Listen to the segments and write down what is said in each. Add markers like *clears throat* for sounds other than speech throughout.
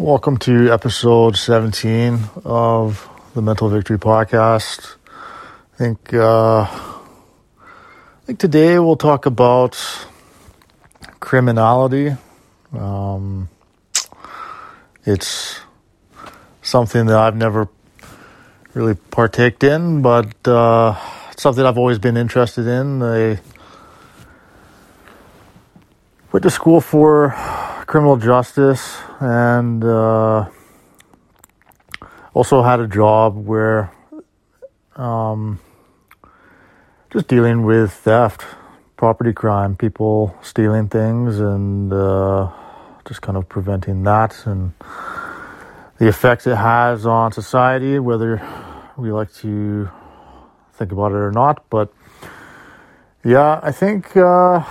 Welcome to episode 17 of the Mental Victory Podcast. I think uh, I think today we'll talk about criminality. Um, it's something that I've never really partaked in, but uh, it's something I've always been interested in. I went to school for criminal justice and uh, also had a job where um, just dealing with theft, property crime, people stealing things, and uh, just kind of preventing that and the effects it has on society, whether we like to think about it or not. But yeah, I think. Uh,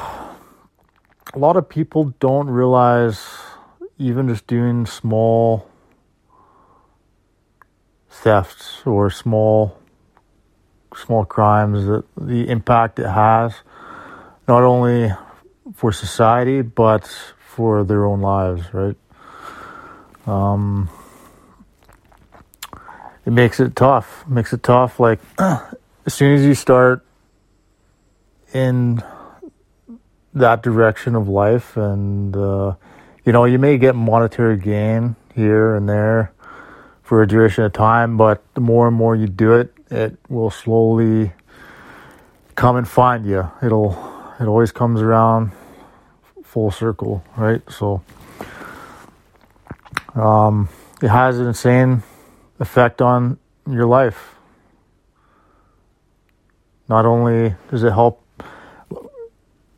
a lot of people don't realize even just doing small thefts or small small crimes that the impact it has not only for society but for their own lives right? Um, it makes it tough. Makes it tough like *clears throat* as soon as you start in that direction of life. And uh, you know you may get monetary gain here and there for a duration of time but the more and more you do it it will slowly come and find you. It'll it always comes around full circle right? So um, it has an insane effect on your life. Not only does it help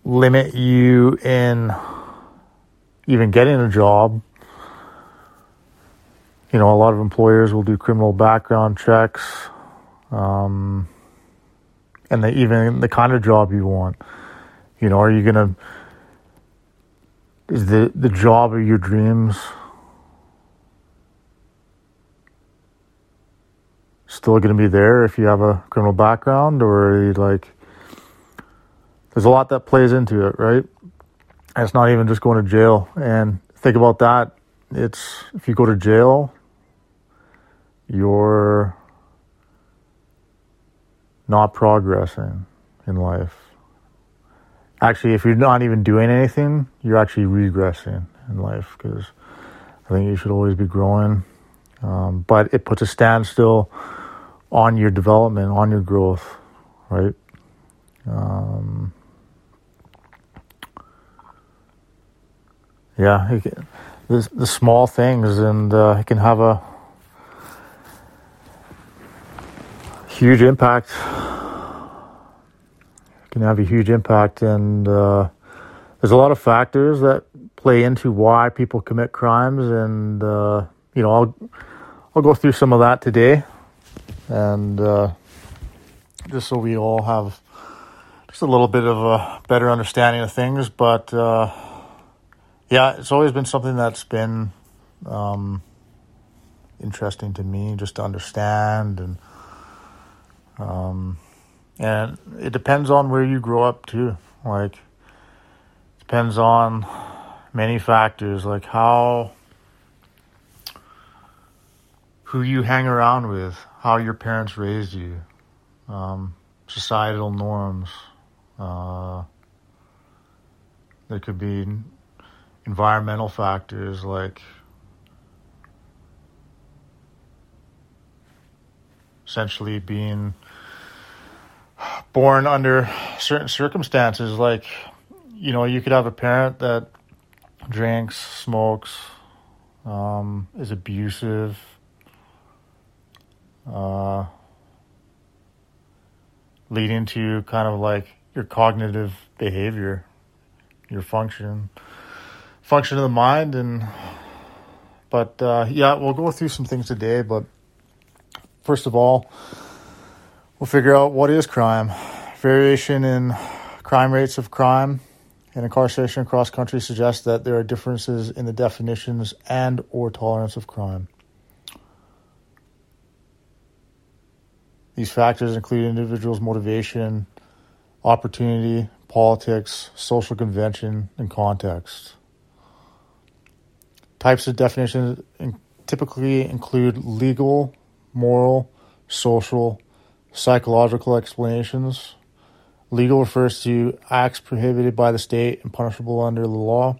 limit you in even getting a job. You know, a lot of employers will do criminal background checks, um, and they, even the kind of job you want. You know, are you gonna is the the job of your dreams still to be there if you have a criminal background, or like? There's a lot that plays into it, right? And it's not even just going to jail. And think about that. It's if you go to jail, you're not progressing in life. Actually, if you're not even doing anything, you're actually regressing in life because I think you should always be growing. Um, but it puts a standstill on your development, on your growth, right? Um, yeah, the the small things, and uh, it can have a huge impact. It can have a huge impact, and uh, there's a lot of factors that play into why people commit crimes, and uh, you know, I'll I'll go through some of that today, and uh, just so we all have just a little bit of a better understanding of things, but uh, yeah, it's always been something that's been um, interesting to me just to understand and um, and it depends on where you grow up too. Like it depends on many factors like how who you hang around with, how your parents raised you, um, societal norms. Uh, there could be environmental factors like essentially being born under certain circumstances. Like you know you could have a parent that drinks smokes um, is abusive uh, leading to kind of like your cognitive behavior your function function of the mind and but uh, yeah we'll go through some things today but first of all we'll figure out what is crime. Variation in crime rates of crime and incarceration across country suggests that there are differences in the definitions and or tolerance of crime. These factors include individuals motivation opportunity politics social convention and context Types of definitions typically include legal, moral, social, psychological explanations. Legal refers to acts prohibited by the state and punishable under the law.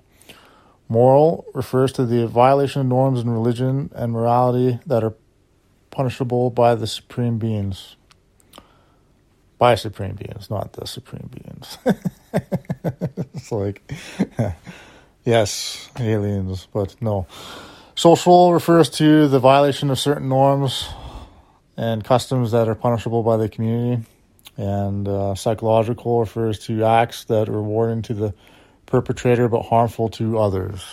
Moral refers to the violation of norms in religion and morality that are punishable by the supreme beings. By supreme beings, not the supreme beings. *laughs* it's like, *laughs* yes, aliens, but no. Social refers to the violation of certain norms and customs that are punishable by the community. And uh, psychological refers to acts that are rewarding to the perpetrator but harmful to others.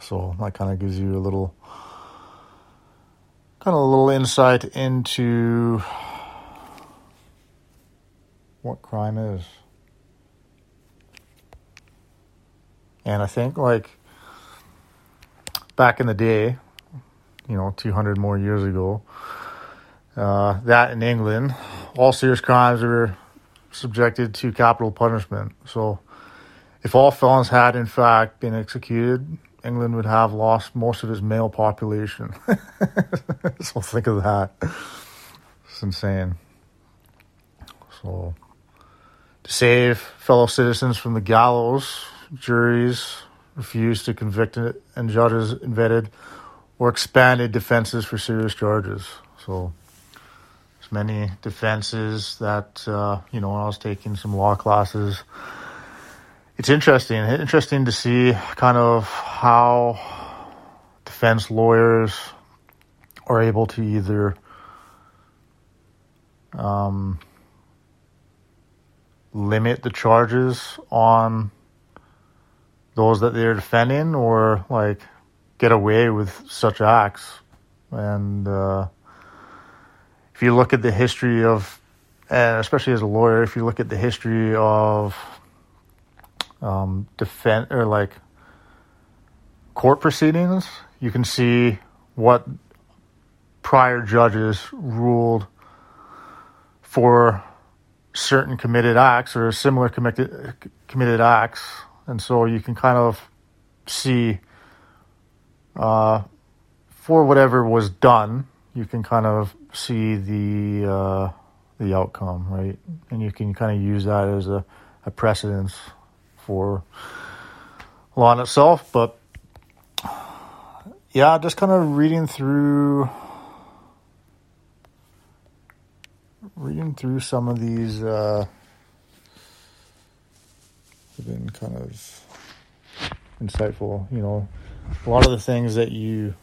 So that kind of gives you a little, kind of a little insight into what crime is. And I think like back in the day, you know, 200 more years ago, uh, that in England, all serious crimes were subjected to capital punishment. So, if all felons had in fact been executed, England would have lost most of its male population. *laughs* so, think of that. It's insane. So, to save fellow citizens from the gallows, juries refused to convict and judges invented or expanded defenses for serious charges. So, there's many defenses that uh, you know when I was taking some law classes. It's interesting, interesting to see kind of how defense lawyers are able to either um, limit the charges on those that they're defending or like get away with such acts. And uh, if you look at the history of, and especially as a lawyer, if you look at the history of um, defense or like court proceedings, you can see what prior judges ruled for certain committed acts or similar committed committed acts, and so you can kind of see uh, for whatever was done, you can kind of see the uh, the outcome, right? And you can kind of use that as a, a precedence for law in itself. But yeah, just kind of reading through reading through some of these uh, been kind of insightful. You know, a lot of the things that you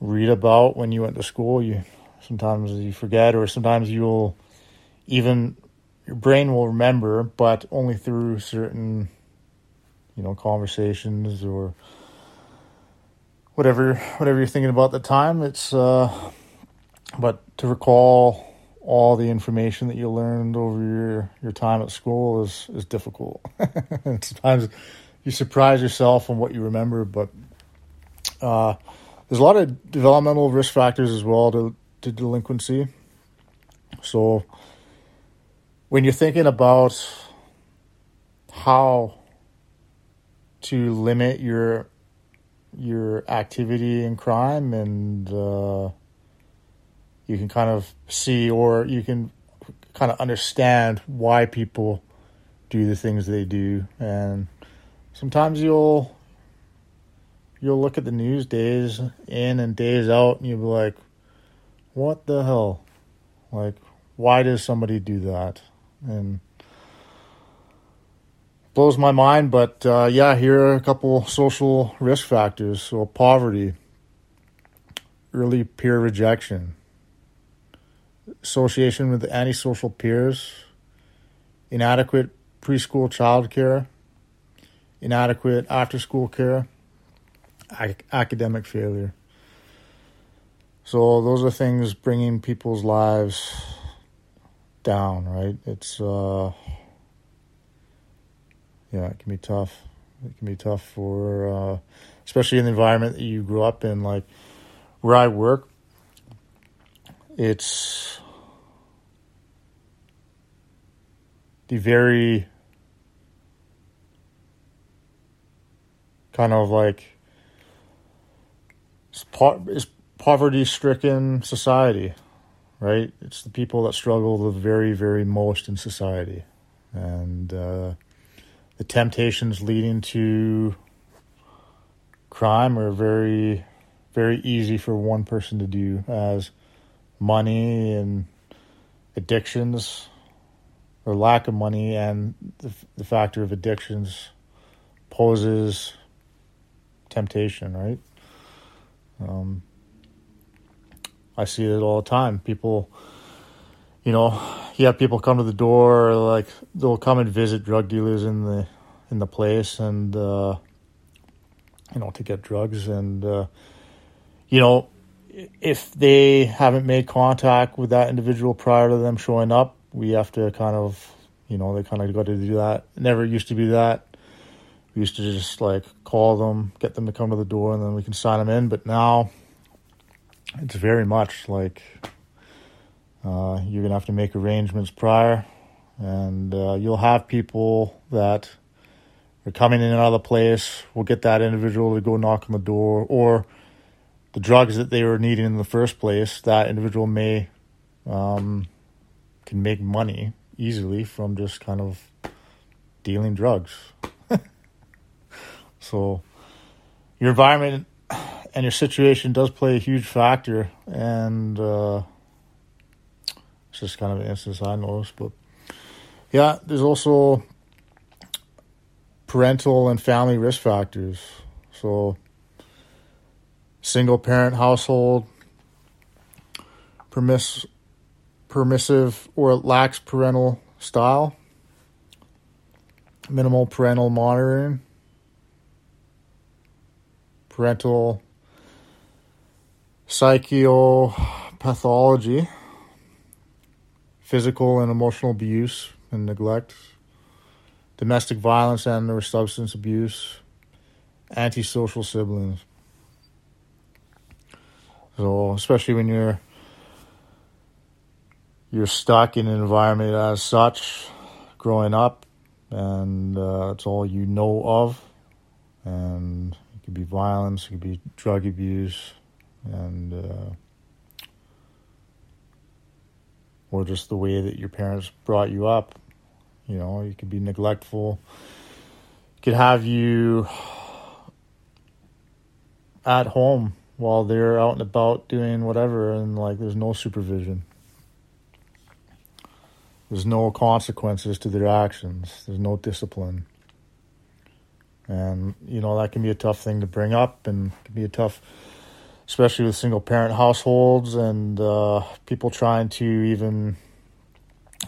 read about when you went to school. You sometimes you forget, or sometimes you'll even your brain will remember, but only through certain you know conversations or whatever whatever you're thinking about at the time. It's uh, but to recall all the information that you learned over your, your time at school is is difficult. *laughs* sometimes you surprise yourself on what you remember, but uh, there's a lot of developmental risk factors as well to, to delinquency. So when you're thinking about how to limit your your activity in crime and uh, you can kind of see or you can kind of understand why people do the things they do and sometimes you'll you'll look at the news days in and days out and you'll be like, what the hell? Like, why does somebody do that? And blows my mind, but uh, yeah, here are a couple social risk factors. So, poverty, early peer rejection, association with antisocial peers, inadequate preschool childcare, inadequate after school care academic failure. So those are things bringing people's lives down, right? It's uh, yeah, it can be tough. It can be tough for, uh, especially in the environment that you grew up in, like where I work. It's the very kind of like is, poverty-stricken society, right? It's the people that struggle the very, very most in society, and uh, the temptations leading to crime are very, very easy for one person to do, as money and addictions or lack of money and the, the factor of addictions poses temptation, right? Um, I see it all the time. People, you know, have people come to the door, like they'll come and visit drug dealers in the in the place, and uh, you know, to get drugs, and uh, you know, if they haven't made contact with that individual prior to them showing up, we have to kind of, you know, they kind of got to do that. Never used to be that. We used to just like call them, get them to come to the door, and then we can sign them in. But now it's very much like uh, you're gonna have to make arrangements prior, and uh, you'll have people that are coming in the place. We'll get that individual to go knock on the door, or the drugs that they were needing in the first place. That individual may um, can make money easily from just kind of dealing drugs. *laughs* so your environment and your situation does play a huge factor, and uh, it's just kind of an instance I noticed. But yeah, there's also parental and family risk factors. So single parent household, permiss, permissive or lax parental style, minimal parental monitoring, parental psychopathology, physical and emotional abuse and neglect, domestic violence and or substance abuse, antisocial siblings. So especially when you're you're stuck in an environment as such, growing up, and uh, it's all you know of, and it could be violence, it could be drug abuse, and uh, or just the way that your parents brought you up. You know, you could be neglectful. Could have you at home while they're out and about doing whatever, and like there's no supervision. There's no consequences to their actions. There's no discipline. And, you know, that can be a tough thing to bring up and can be a tough especially with single parent households and uh, people trying to even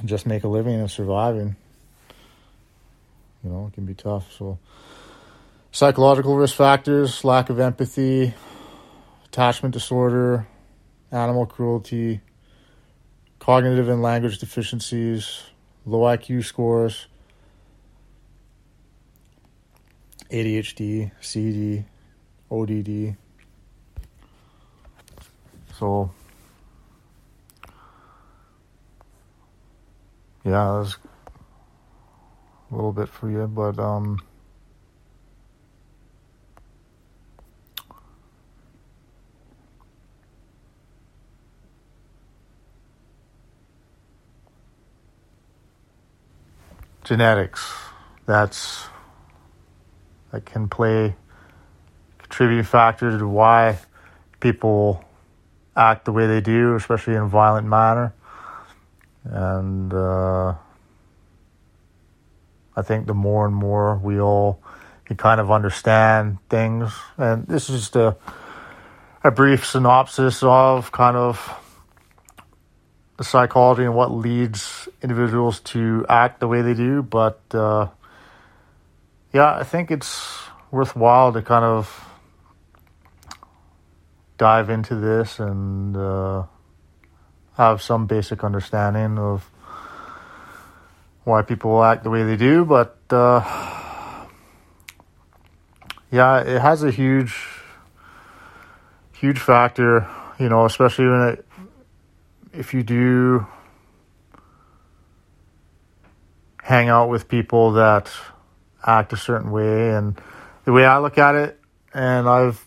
just make a living and surviving. You know, it can be tough. So, psychological risk factors lack of empathy, attachment disorder, animal cruelty, cognitive and language deficiencies, low IQ scores, ADHD, CD, ODD. So, yeah, that's a little bit for you, but um, genetics. That's that can play contributing factor to why people act the way they do, especially in a violent manner. And uh, I think the more and more we all can kind of understand things, and this is just a a brief synopsis of kind of the psychology and what leads individuals to act the way they do. But uh, yeah, I think it's worthwhile to kind of dive into this and uh, have some basic understanding of why people act the way they do. But uh, yeah, it has a huge, huge factor. You know, especially when it, if you do hang out with people that act a certain way, and the way I look at it, and I've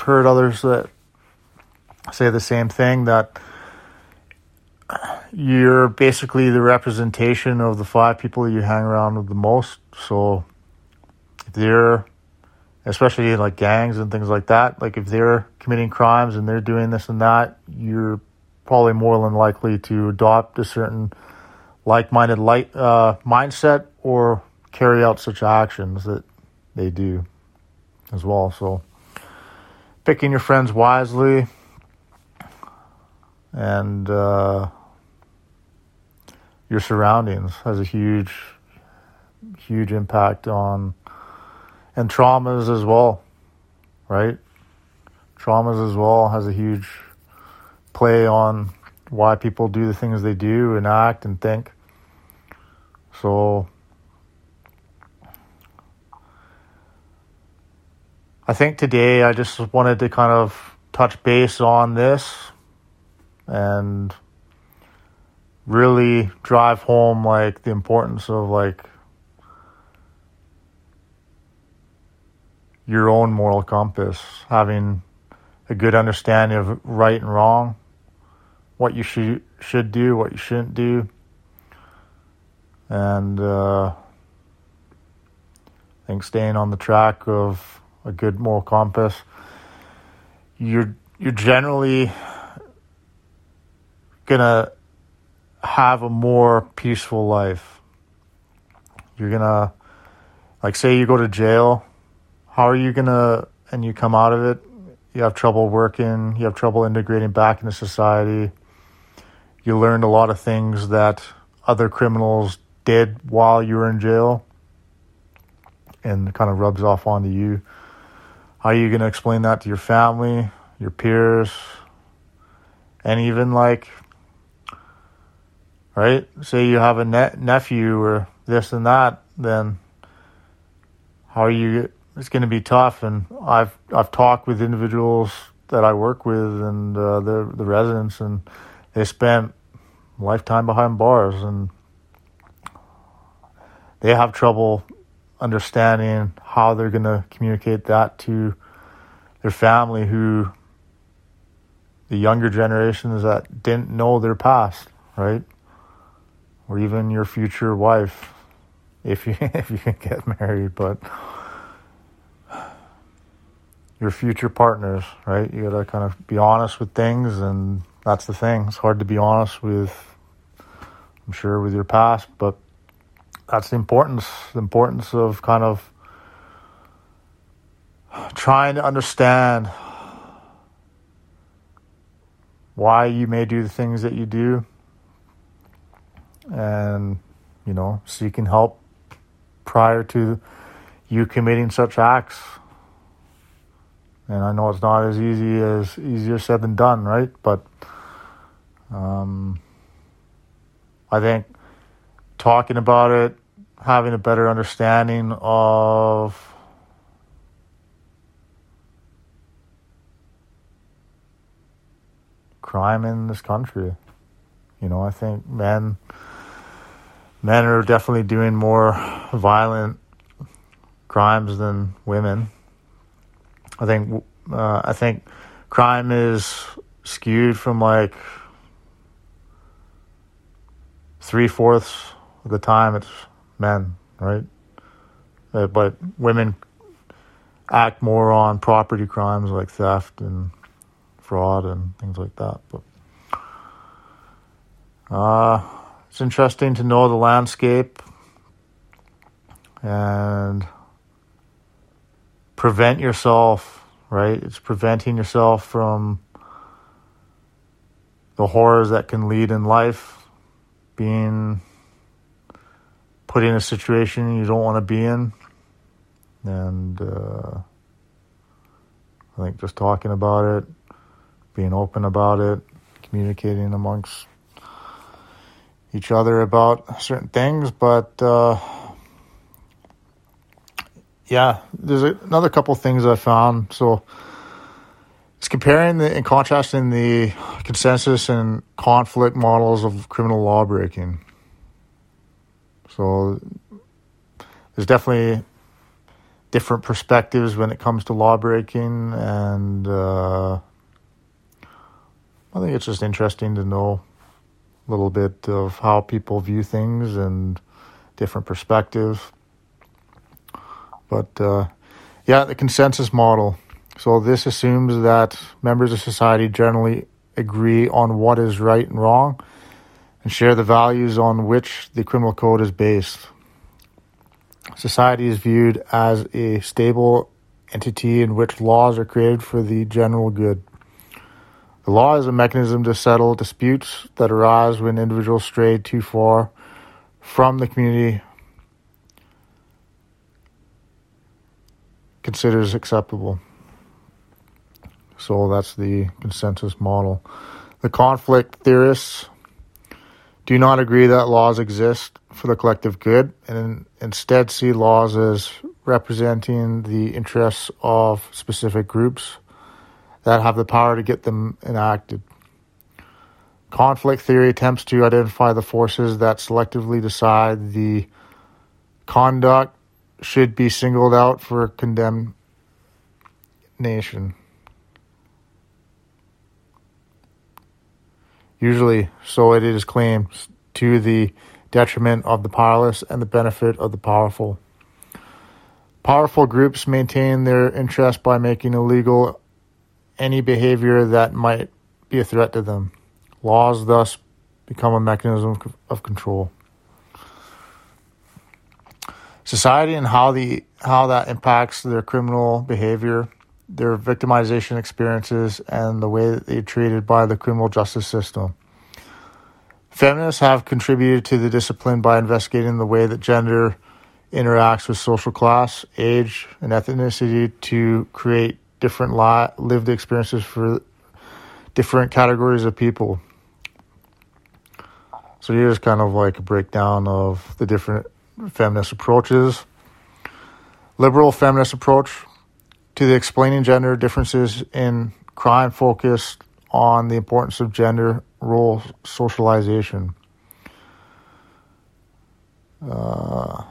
heard others that say the same thing that you're basically the representation of the five people you hang around with the most. So if they're, especially like gangs and things like that, like if they're committing crimes and they're doing this and that, you're probably more than likely to adopt a certain like-minded light uh, mindset or carry out such actions that they do as well. So picking your friends wisely and uh, your surroundings has a huge, huge impact on and traumas as well, right? Traumas as well has a huge play on why people do the things they do and act and think. So I think today I just wanted to kind of touch base on this and really drive home like the importance of like your own moral compass, having a good understanding of right and wrong, what you should should do, what you shouldn't do, and uh, I think staying on the track of a good moral compass, you're you're generally gonna have a more peaceful life. You're gonna like say you go to jail, how are you gonna and you come out of it, you have trouble working, you have trouble integrating back into society. You learned a lot of things that other criminals did while you were in jail and kind of rubs off onto you. How are you going to explain that to your family, your peers, and even like, right? Say you have a ne- nephew or this and that, then how are you? It's going to be tough. And I've I've talked with individuals that I work with and uh, the the residents, and they spent lifetime behind bars, and they have trouble understanding how they're going to communicate that to their family who the younger generations that didn't know their past, right? Or even your future wife if you *laughs* if you can get married, but your future partners, right? You got to kind of be honest with things and that's the thing. It's hard to be honest with I'm sure with your past, but that's the importance the importance of kind of trying to understand why you may do the things that you do and you know seeking help prior to you committing such acts and i know it's not as easy as easier said than done right but um, i think talking about it, having a better understanding of crime in this country. You know, I think men men are definitely doing more violent crimes than women. I think uh, I think crime is skewed from like three fourths of the time it's men, right? Uh, but women act more on property crimes like theft and fraud and things like that. But uh, it's interesting to know the landscape and prevent yourself, right? It's preventing yourself from the horrors that can lead in life, being put in a situation you don't want to be in. And uh, I think just talking about it, being open about it, communicating amongst each other about certain things. But uh, yeah, there's another couple things I found. So it's comparing the, and contrasting the consensus and conflict models of criminal law breaking. So there's definitely different perspectives when it comes to law breaking, and uh, I think it's just interesting to know a little bit of how people view things and different perspectives. But uh, yeah, the consensus model. So this assumes that members of society generally agree on what is right and wrong and share the values on which the criminal code is based. Society is viewed as a stable entity in which laws are created for the general good. The law is a mechanism to settle disputes that arise when individuals stray too far from the community considers acceptable. So that's the consensus model. The conflict theorists do not agree that laws exist for the collective good and instead see laws as representing the interests of specific groups that have the power to get them enacted. Conflict theory attempts to identify the forces that selectively decide the conduct should be singled out for condemnation. Usually, so it is claimed, to the detriment of the powerless and the benefit of the powerful. Powerful groups maintain their interest by making illegal any behavior that might be a threat to them. Laws thus become a mechanism of control. Society and how the how that impacts their criminal behavior, their victimization experiences, and the way that they're treated by the criminal justice system. Feminists have contributed to the discipline by investigating the way that gender interacts with social class, age, and ethnicity to create different li- lived experiences for different categories of people. So here's kind of like a breakdown of the different feminist approaches. Liberal feminist approach to the explaining gender differences in crime focused on the importance of gender role socialization. Uh,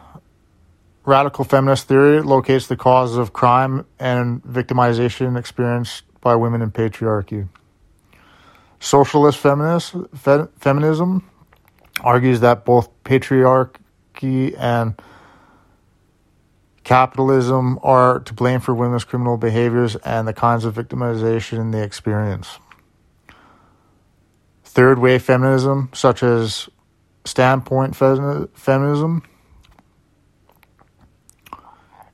radical feminist theory locates the causes of crime and victimization experienced by women in patriarchy. Socialist feminist, fe- feminism argues that both patriarchy and capitalism are to blame for women's criminal behaviors and the kinds of victimization they experience third wave feminism, such as standpoint feminism,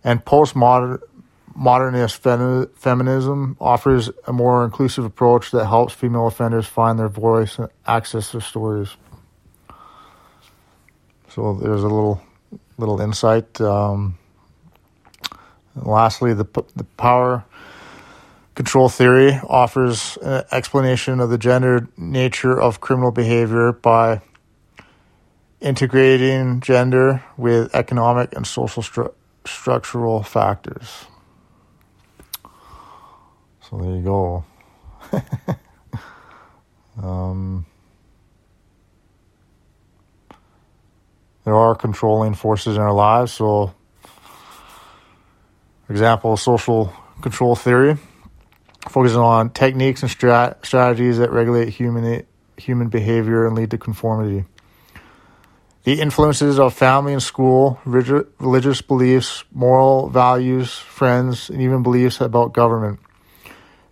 and postmodern modernist feminism offers a more inclusive approach that helps female offenders find their voice and access their stories. So there's a little little insight. Um, lastly, the the power Control theory offers an explanation of the gendered nature of criminal behavior by integrating gender with economic and social stru- structural factors. So there you go. *laughs* um, there are controlling forces in our lives. So, example, social control theory focuses on techniques and strat- strategies that regulate human human behavior and lead to conformity. The influences of family and school, religious beliefs, moral values, friends, and even beliefs about government.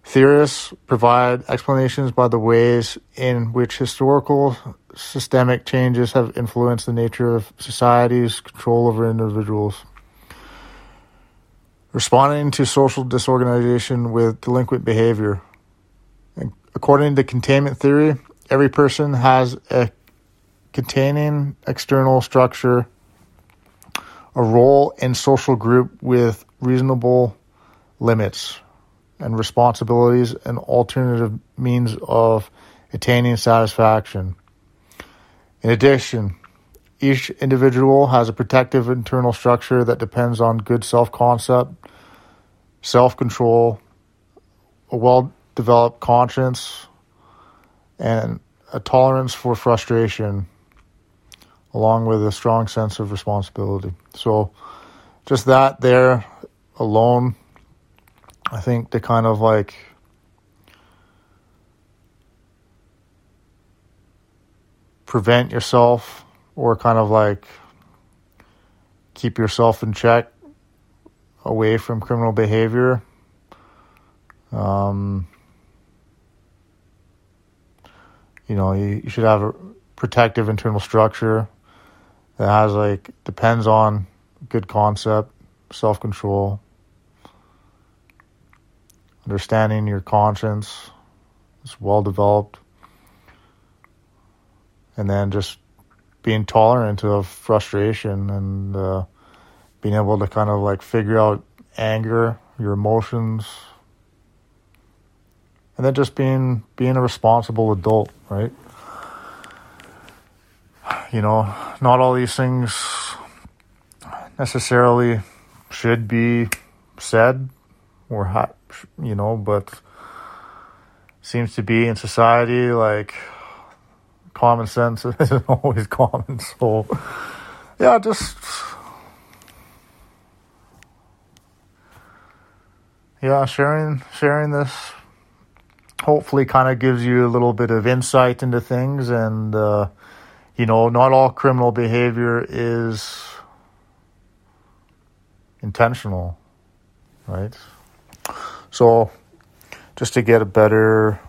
Theorists provide explanations by the ways in which historical systemic changes have influenced the nature of societies' control over individuals responding to social disorganization with delinquent behavior. According to containment theory, every person has a containing external structure, a role in social group with reasonable limits and responsibilities and alternative means of attaining satisfaction. In addition, each individual has a protective internal structure that depends on good self concept, self control, a well developed conscience, and a tolerance for frustration, along with a strong sense of responsibility. So, just that there, alone, I think to kind of like prevent yourself or kind of like keep yourself in check away from criminal behavior. Um, you know, you, you should have a protective internal structure that has like depends on good concept, self control, understanding your conscience is well developed, and then just being tolerant of frustration and uh, being able to kind of like figure out anger, your emotions, and then just being being a responsible adult, right? You know, not all these things necessarily should be said or ha- you know, but seems to be in society like common sense *laughs* isn't always common. So, yeah, just yeah, sharing sharing this hopefully kind of gives you a little bit of insight into things, and uh, you know, not all criminal behavior is intentional, right? So, just to get a better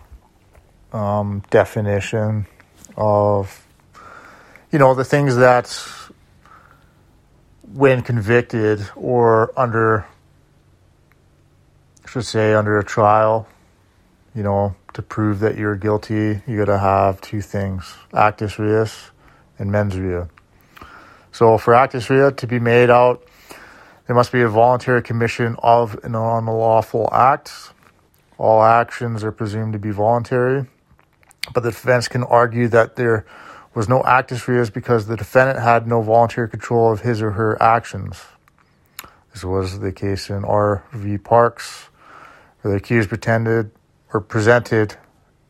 um, definition of, you know, the things that, when convicted or under, I should say, under a trial, you know, to prove that you're guilty, you got to have two things actus reus and mens rea. So, for actus rea to be made out, there must be a voluntary commission of an unlawful act. All actions are presumed to be voluntary but the defense can argue that there was no actus reus because the defendant had no voluntary control of his or her actions. This was the case in R.V. Parks, where the accused pretended or presented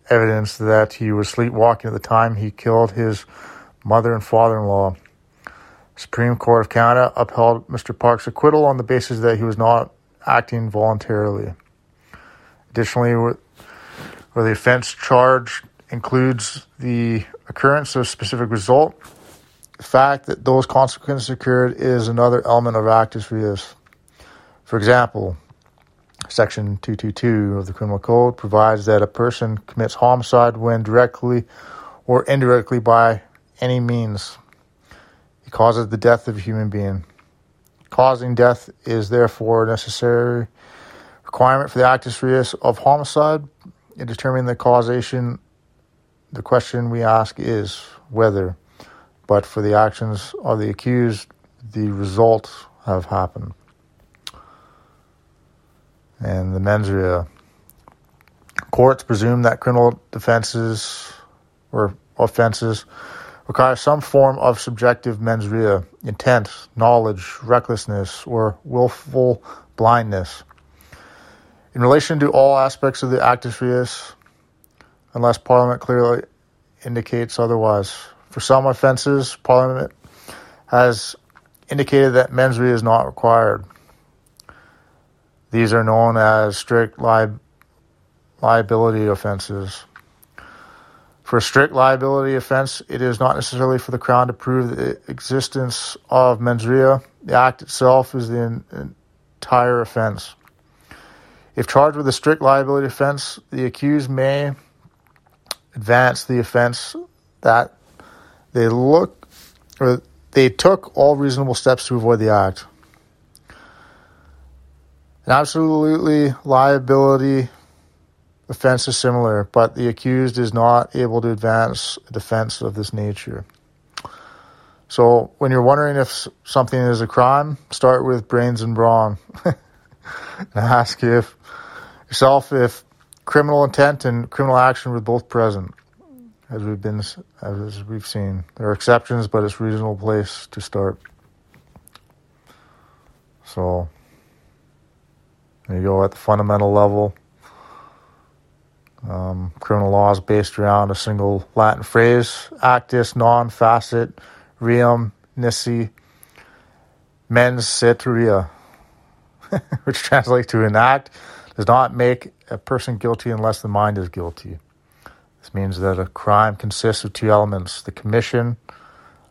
evidence that he was sleepwalking at the time he killed his mother and father-in-law. Supreme Court of Canada upheld Mr. Park's acquittal on the basis that he was not acting voluntarily. Additionally, where the offense charged includes the occurrence of specific result. The fact that those consequences occurred is another element of actus reus. For example, Section 222 of the Criminal Code provides that a person commits homicide when directly or indirectly by any means he causes the death of a human being. Causing death is therefore a necessary requirement for the actus reus of homicide in determining the causation the question we ask is whether, but for the actions of the accused, the results have happened. And the mens rea. Courts presume that criminal defenses or offenses require some form of subjective mens rea, intent, knowledge, recklessness, or willful blindness. In relation to all aspects of the actus reus, unless Parliament clearly indicates otherwise. For some offences, Parliament has indicated that mens rea is not required. These are known as strict li- liability offences. For a strict liability offence, it is not necessarily for the Crown to prove the existence of mens rea. The act itself is the entire offence. If charged with a strict liability offence, the accused may advance the offense that they look or they took all reasonable steps to avoid the act. An absolutely liability offense is similar, but the accused is not able to advance a defense of this nature. So, when you're wondering if something is a crime, start with brains and brawn. *laughs* and ask if yourself if criminal intent and criminal action were both present, as we've been as we've seen. There are exceptions, but it's a reasonable place to start. So there you go at the fundamental level. Um, criminal law is based around a single Latin phrase: actus non facit reum nisi mens sit rea. *laughs* which translates to enact, does not make a person guilty unless the mind is guilty. This means that a crime consists of two elements the commission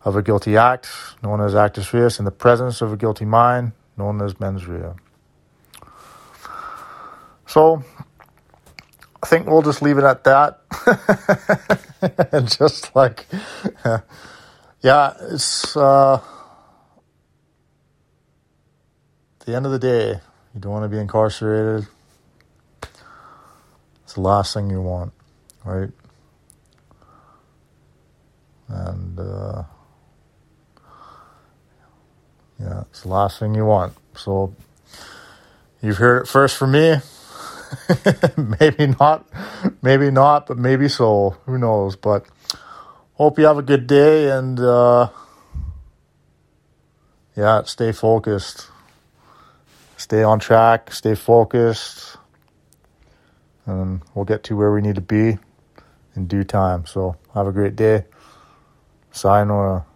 of a guilty act, known as actus reus, and the presence of a guilty mind, known as mens rea. So, I think we'll just leave it at that. *laughs* and just like, yeah, it's uh, the end of the day. You don't want to be incarcerated. It's the last thing you want, right? And uh, yeah, it's the last thing you want. So you've heard it first from me. *laughs* maybe not, maybe not, but maybe so. Who knows? But hope you have a good day and uh, yeah, stay focused, stay on track, stay focused, and we'll get to where we need to be in due time. So have a great day. Sayonara.